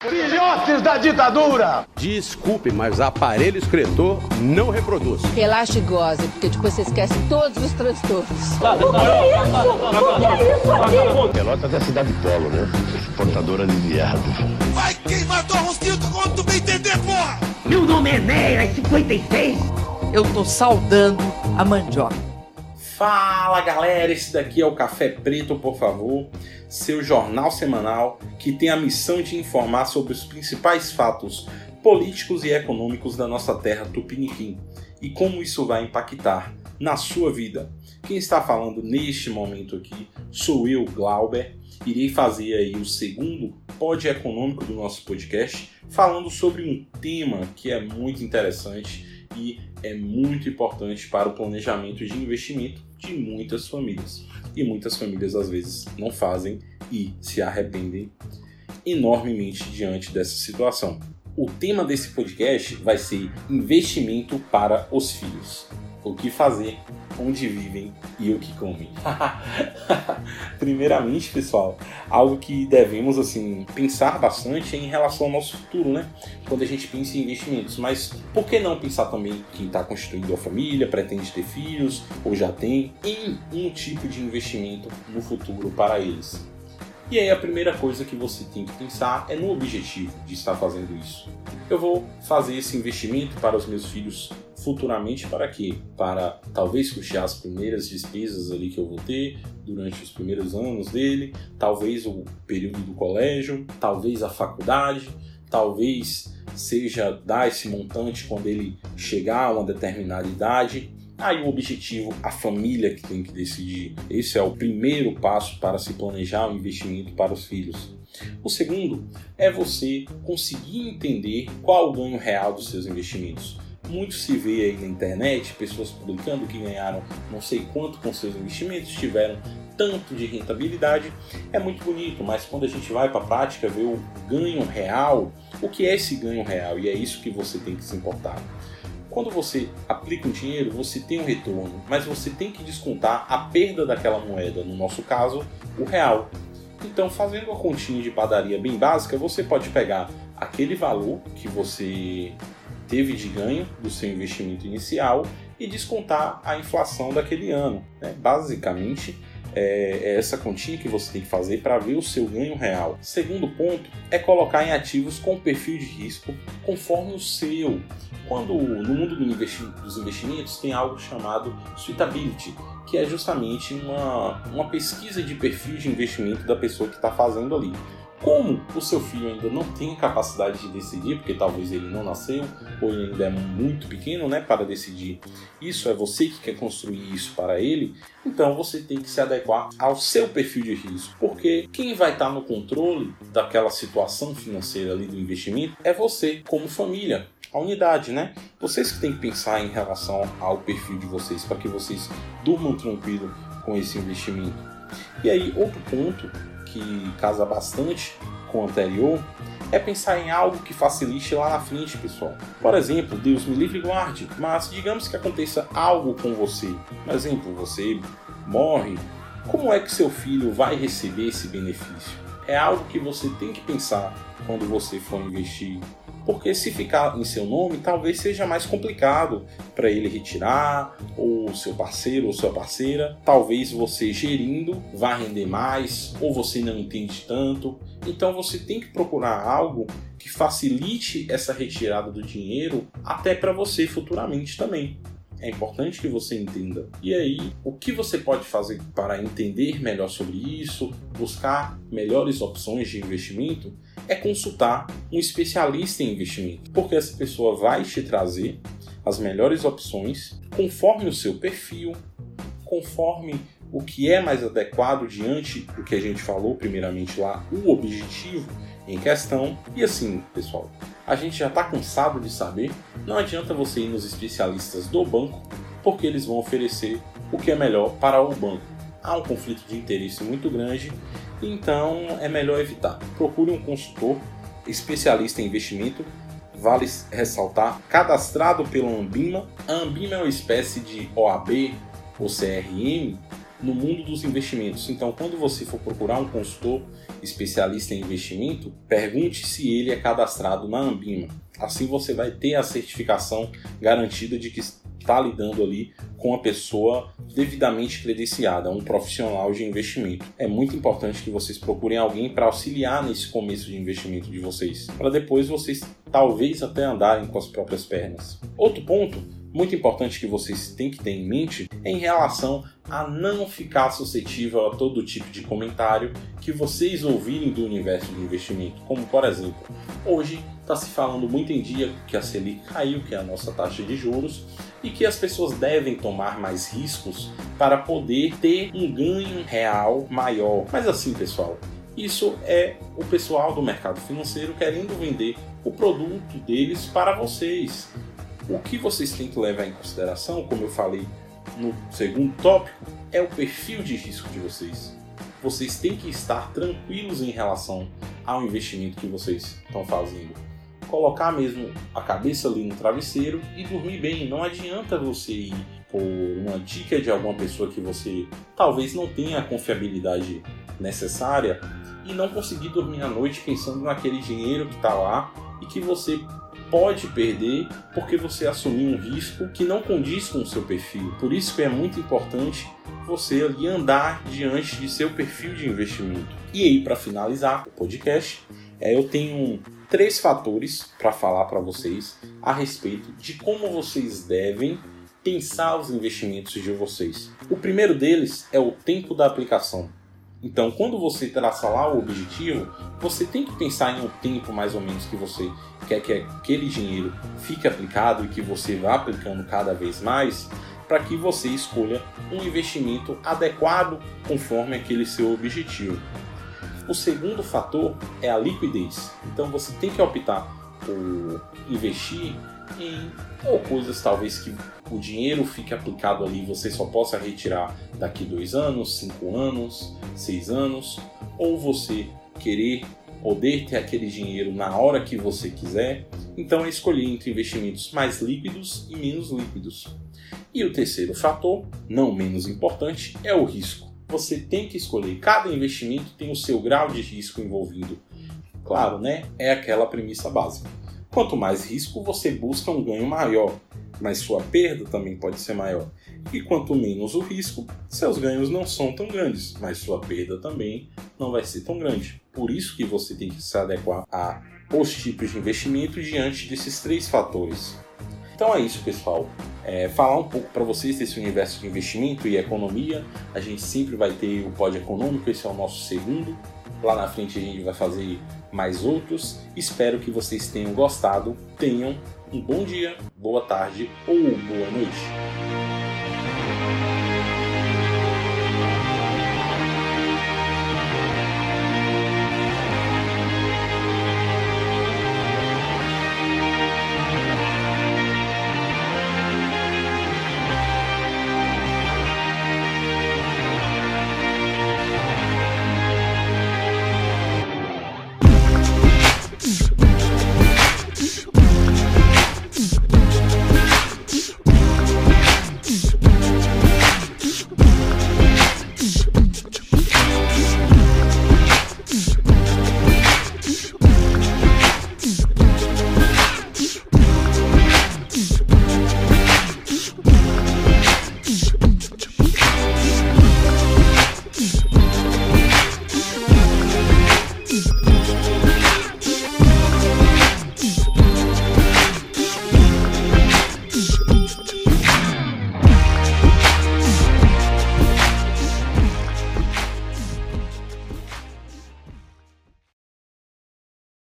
Filhotes da ditadura! Desculpe, mas aparelho excretor não reproduz. Relaxa e goze, porque depois você esquece todos os transtornos. O que é isso? O que é isso aqui? Pelotas é cidade polo, né? Exportadora de viado. Vai queimar tua rosquinha quando tu bem entender, porra! Meu nome é Neira 56. Eu tô saudando a mandioca. Fala galera, esse daqui é o Café Preto, por favor, seu jornal semanal que tem a missão de informar sobre os principais fatos políticos e econômicos da nossa terra Tupiniquim e como isso vai impactar na sua vida. Quem está falando neste momento aqui sou eu, Glauber. Irei fazer aí o segundo pod econômico do nosso podcast, falando sobre um tema que é muito interessante e é muito importante para o planejamento de investimento de muitas famílias. E muitas famílias às vezes não fazem e se arrependem enormemente diante dessa situação. O tema desse podcast vai ser investimento para os filhos. O que fazer, onde vivem e o que comem. Primeiramente, pessoal, algo que devemos assim pensar bastante é em relação ao nosso futuro, né? Quando a gente pensa em investimentos, mas por que não pensar também quem está constituindo a família, pretende ter filhos ou já tem, em um tipo de investimento no futuro para eles? E aí a primeira coisa que você tem que pensar é no objetivo de estar fazendo isso. Eu vou fazer esse investimento para os meus filhos futuramente para quê? Para talvez custear as primeiras despesas ali que eu vou ter durante os primeiros anos dele, talvez o período do colégio, talvez a faculdade, talvez seja dar esse montante quando ele chegar a uma determinada idade. Aí o objetivo, a família que tem que decidir. Esse é o primeiro passo para se planejar um investimento para os filhos. O segundo é você conseguir entender qual o ganho real dos seus investimentos. Muito se vê aí na internet pessoas publicando que ganharam não sei quanto com seus investimentos, tiveram tanto de rentabilidade. É muito bonito, mas quando a gente vai para a prática ver o ganho real, o que é esse ganho real? E é isso que você tem que se importar. Quando você aplica um dinheiro, você tem um retorno, mas você tem que descontar a perda daquela moeda, no nosso caso, o real. Então, fazendo uma continha de padaria bem básica, você pode pegar aquele valor que você teve de ganho do seu investimento inicial e descontar a inflação daquele ano. Né? Basicamente, é, essa continha que você tem que fazer para ver o seu ganho real. Segundo ponto é colocar em ativos com perfil de risco conforme o seu. Quando no mundo do investi dos investimentos tem algo chamado suitability, que é justamente uma, uma pesquisa de perfil de investimento da pessoa que está fazendo ali. Como o seu filho ainda não tem capacidade de decidir, porque talvez ele não nasceu ou ele ainda é muito pequeno né, para decidir, isso é você que quer construir isso para ele, então você tem que se adequar ao seu perfil de risco, porque quem vai estar no controle daquela situação financeira ali do investimento é você, como família a unidade, né? Vocês que têm que pensar em relação ao perfil de vocês para que vocês durmam tranquilo com esse investimento. E aí, outro ponto que casa bastante com o anterior é pensar em algo que facilite lá na frente, pessoal. Por exemplo, Deus me livre e guarde, mas digamos que aconteça algo com você. Por exemplo, você morre, como é que seu filho vai receber esse benefício? É algo que você tem que pensar quando você for investir porque se ficar em seu nome, talvez seja mais complicado para ele retirar, ou seu parceiro ou sua parceira. Talvez você gerindo vá render mais, ou você não entende tanto. Então você tem que procurar algo que facilite essa retirada do dinheiro até para você futuramente também. É importante que você entenda. E aí, o que você pode fazer para entender melhor sobre isso, buscar melhores opções de investimento? é consultar um especialista em investimento, porque essa pessoa vai te trazer as melhores opções conforme o seu perfil, conforme o que é mais adequado diante do que a gente falou primeiramente lá, o objetivo em questão. E assim, pessoal, a gente já está cansado de saber, não adianta você ir nos especialistas do banco, porque eles vão oferecer o que é melhor para o banco. Há um conflito de interesse muito grande então é melhor evitar. Procure um consultor especialista em investimento, vale ressaltar, cadastrado pela Ambima. A Ambima é uma espécie de OAB ou CRM no mundo dos investimentos. Então, quando você for procurar um consultor especialista em investimento, pergunte se ele é cadastrado na Ambima. Assim você vai ter a certificação garantida de que está lidando ali com a pessoa devidamente credenciada, um profissional de investimento. É muito importante que vocês procurem alguém para auxiliar nesse começo de investimento de vocês, para depois vocês talvez até andarem com as próprias pernas. Outro ponto muito importante que vocês têm que ter em mente é em relação a não ficar suscetível a todo tipo de comentário que vocês ouvirem do universo de investimento, como por exemplo, hoje está se falando muito em dia que a Selic caiu, que é a nossa taxa de juros, e que as pessoas devem tomar mais riscos para poder ter um ganho real maior. Mas assim, pessoal, isso é o pessoal do mercado financeiro querendo vender o produto deles para vocês. O que vocês têm que levar em consideração, como eu falei no segundo tópico, é o perfil de risco de vocês. Vocês têm que estar tranquilos em relação ao investimento que vocês estão fazendo. Colocar mesmo a cabeça ali no travesseiro e dormir bem. Não adianta você ir por uma dica de alguma pessoa que você talvez não tenha a confiabilidade necessária e não conseguir dormir à noite pensando naquele dinheiro que está lá e que você pode perder porque você assumiu um risco que não condiz com o seu perfil. Por isso que é muito importante você ali andar diante de seu perfil de investimento. E aí, para finalizar o podcast, é, eu tenho três fatores para falar para vocês a respeito de como vocês devem pensar os investimentos de vocês. O primeiro deles é o tempo da aplicação. Então, quando você traça lá o objetivo, você tem que pensar em um tempo mais ou menos que você quer que aquele dinheiro fique aplicado e que você vá aplicando cada vez mais, para que você escolha um investimento adequado conforme aquele seu objetivo. O segundo fator é a liquidez. Então, você tem que optar por investir em ou coisas talvez que o dinheiro fique aplicado ali você só possa retirar daqui dois anos, cinco anos, seis anos, ou você querer poder ter aquele dinheiro na hora que você quiser. Então é escolher entre investimentos mais líquidos e menos líquidos. E o terceiro fator, não menos importante, é o risco. Você tem que escolher, cada investimento tem o seu grau de risco envolvido. Claro, né? É aquela premissa básica. Quanto mais risco, você busca um ganho maior, mas sua perda também pode ser maior. E quanto menos o risco, seus ganhos não são tão grandes, mas sua perda também não vai ser tão grande. Por isso que você tem que se adequar a os tipos de investimento diante desses três fatores. Então é isso, pessoal. É, falar um pouco para vocês desse universo de investimento e economia. A gente sempre vai ter o Pod Econômico, esse é o nosso segundo. Lá na frente a gente vai fazer mais outros. Espero que vocês tenham gostado. Tenham um bom dia, boa tarde ou boa noite.